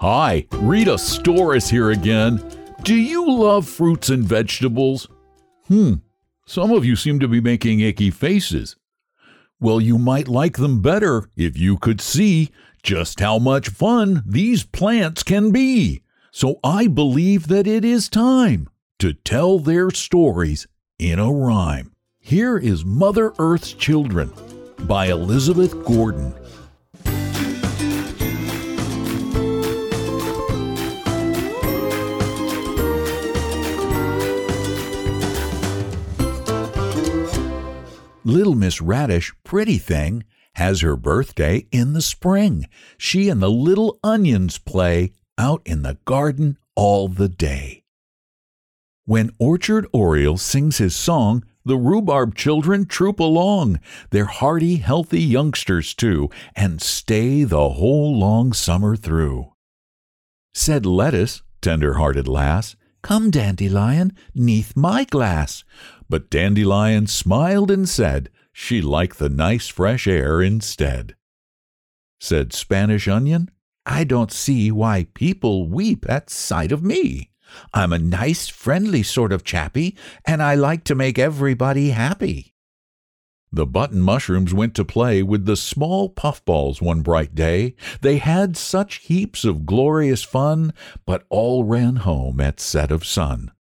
Hi, Readasaurus here again. Do you love fruits and vegetables? Hmm, some of you seem to be making icky faces. Well, you might like them better if you could see just how much fun these plants can be. So I believe that it is time to tell their stories in a rhyme. Here is Mother Earth's Children by Elizabeth Gordon. Little Miss Radish, pretty thing, has her birthday in the spring. She and the little onions play out in the garden all the day. When Orchard Oriole sings his song, the rhubarb children troop along. They're hearty, healthy youngsters, too, and stay the whole long summer through. Said Lettuce, tender hearted lass, Come, Dandelion, neath my glass. But Dandelion smiled and said she liked the nice fresh air instead. Said Spanish Onion, I don't see why people weep at sight of me. I'm a nice, friendly sort of chappie, and I like to make everybody happy. The button mushrooms went to play with the small puffballs one bright day. They had such heaps of glorious fun, but all ran home at set of sun.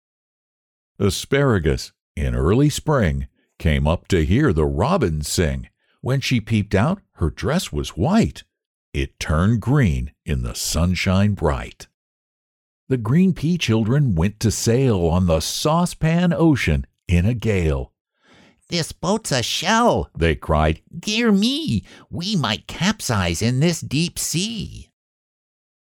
Asparagus, in early spring, came up to hear the robins sing. When she peeped out, her dress was white. It turned green in the sunshine bright. The green pea children went to sail on the saucepan ocean in a gale. This boat's a shell, they cried. Dear me, we might capsize in this deep sea.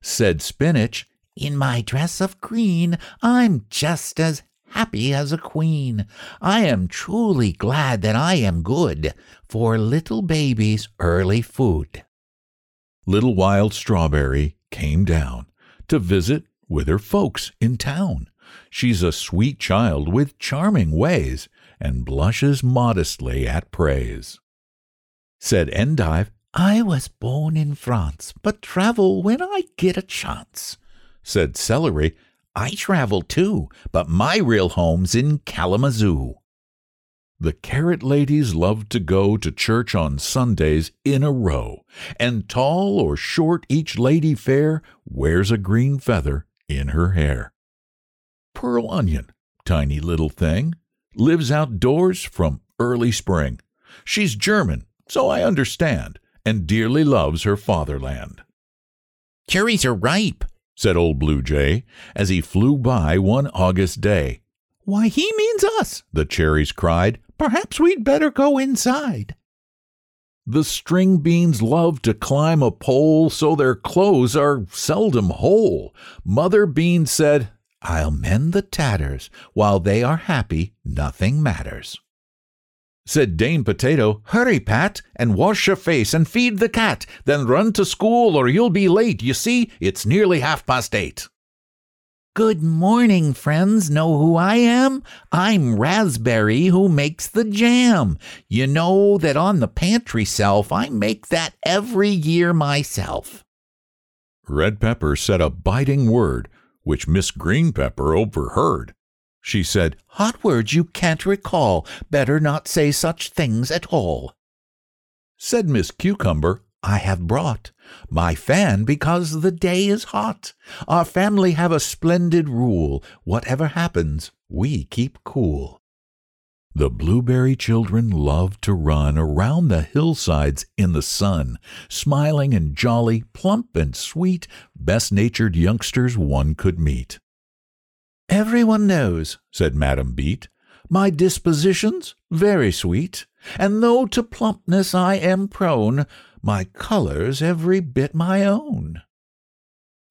Said Spinach, In my dress of green, I'm just as happy as a queen. I am truly glad that I am good for little babies' early food. Little Wild Strawberry came down to visit with her folks in town. She's a sweet child with charming ways and blushes modestly at praise. Said Endive, I was born in France, but travel when I get a chance. Said Celery, I travel too, but my real home's in Kalamazoo. The carrot ladies love to go to church on Sundays in a row, and tall or short each lady fair wears a green feather in her hair. Pearl Onion, tiny little thing, lives outdoors from early spring. She's German, so I understand, and dearly loves her fatherland. Cherries are ripe, said old Blue Jay as he flew by one August day. Why, he means us, the cherries cried. Perhaps we'd better go inside. The string beans love to climb a pole, so their clothes are seldom whole. Mother Bean said, I'll mend the tatters. While they are happy, nothing matters. Said Dame Potato, Hurry, Pat, and wash your face and feed the cat. Then run to school or you'll be late. You see, it's nearly half past eight. Good morning, friends. Know who I am? I'm Raspberry who makes the jam. You know that on the pantry shelf I make that every year myself. Red Pepper said a biting word, which Miss Green Pepper overheard. She said, Hot words you can't recall. Better not say such things at all. Said Miss Cucumber, I have brought my fan because the day is hot. Our family have a splendid rule. Whatever happens, we keep cool. The blueberry children loved to run around the hillsides in the sun, smiling and jolly, plump and sweet, best natured youngsters one could meet. Everyone knows, said Madam Beet, my disposition's very sweet, and though to plumpness I am prone, my color's every bit my own.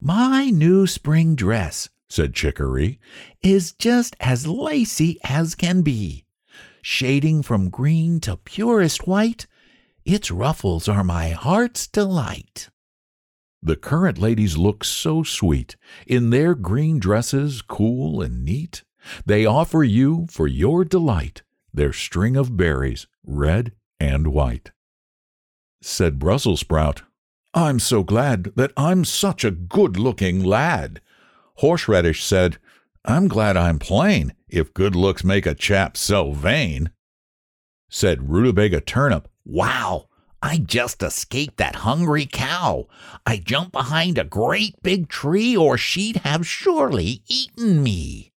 My new spring dress, said Chicory, is just as lacy as can be. Shading from green to purest white, its ruffles are my heart's delight. The currant ladies look so sweet in their green dresses, cool and neat. They offer you, for your delight, their string of berries, red and white. Said Brussels sprout, I'm so glad that I'm such a good looking lad. Horseradish said, I'm glad I'm plain, if good looks make a chap so vain. Said Rutabaga Turnip, Wow, I just escaped that hungry cow. I jumped behind a great big tree, or she'd have surely eaten me.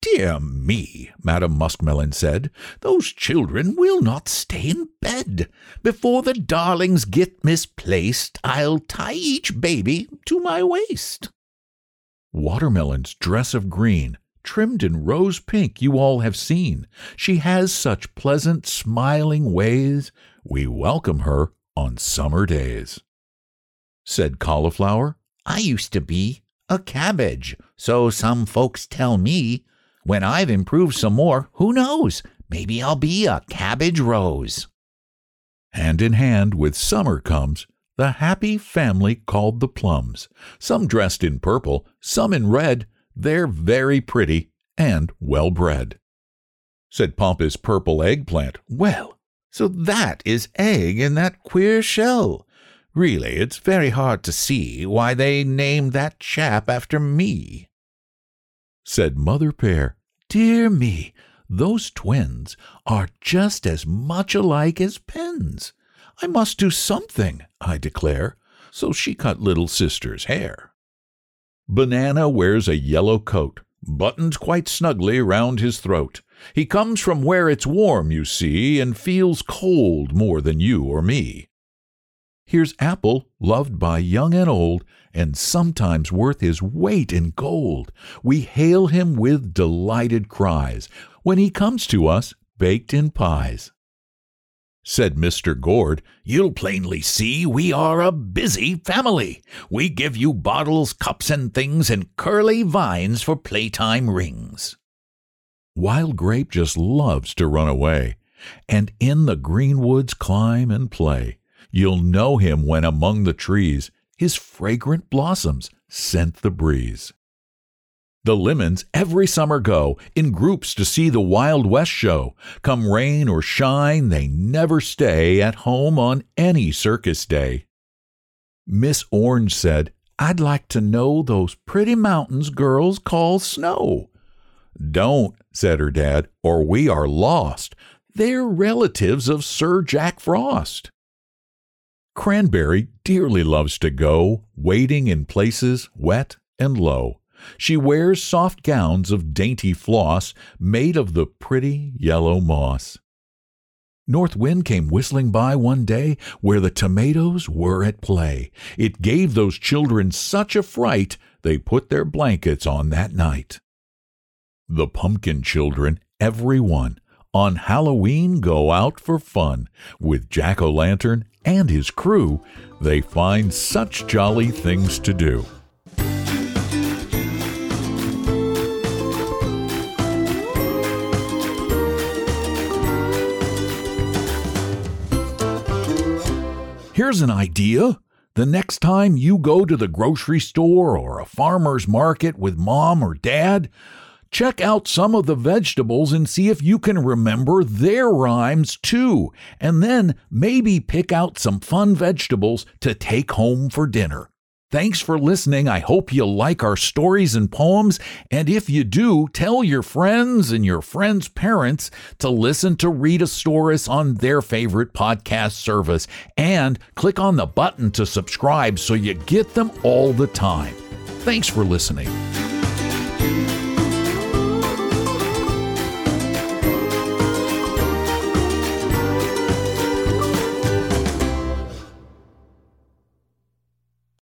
Dear me, Madam Muskmelon said, those children will not stay in bed. Before the darlings get misplaced, I'll tie each baby to my waist. Watermelon's dress of green, trimmed in rose pink, you all have seen. She has such pleasant, smiling ways. We welcome her on summer days. Said Cauliflower, I used to be a cabbage, so some folks tell me. When I've improved some more, who knows? Maybe I'll be a cabbage rose. Hand in hand with summer comes the happy family called the Plums, some dressed in purple, some in red. They're very pretty and well bred. Said Pompous Purple Eggplant, Well, so that is egg in that queer shell. Really, it's very hard to see why they named that chap after me. Said Mother Pear, Dear me, those twins are just as much alike as pins. I must do something, I declare. So she cut little sister's hair. Banana wears a yellow coat, buttoned quite snugly round his throat. He comes from where it's warm, you see, and feels cold more than you or me. Here's Apple, loved by young and old, and sometimes worth his weight in gold. We hail him with delighted cries when he comes to us baked in pies. Said Mr. Gourd, You'll plainly see we are a busy family. We give you bottles, cups, and things, and curly vines for playtime rings. Wild Grape just loves to run away, and in the green woods climb and play. You'll know him when among the trees his fragrant blossoms scent the breeze. The lemons every summer go in groups to see the Wild West show. Come rain or shine, they never stay at home on any circus day. Miss Orange said, I'd like to know those pretty mountains girls call snow. Don't, said her dad, or we are lost. They're relatives of Sir Jack Frost. Cranberry dearly loves to go, wading in places wet and low. She wears soft gowns of dainty floss made of the pretty yellow moss. North Wind came whistling by one day where the tomatoes were at play. It gave those children such a fright they put their blankets on that night. The pumpkin children, every one, on Halloween go out for fun. With Jack o' Lantern and his crew, they find such jolly things to do. Here's an idea. The next time you go to the grocery store or a farmer's market with mom or dad, Check out some of the vegetables and see if you can remember their rhymes too. And then maybe pick out some fun vegetables to take home for dinner. Thanks for listening. I hope you like our stories and poems. And if you do, tell your friends and your friends' parents to listen to Readasaurus on their favorite podcast service. And click on the button to subscribe so you get them all the time. Thanks for listening.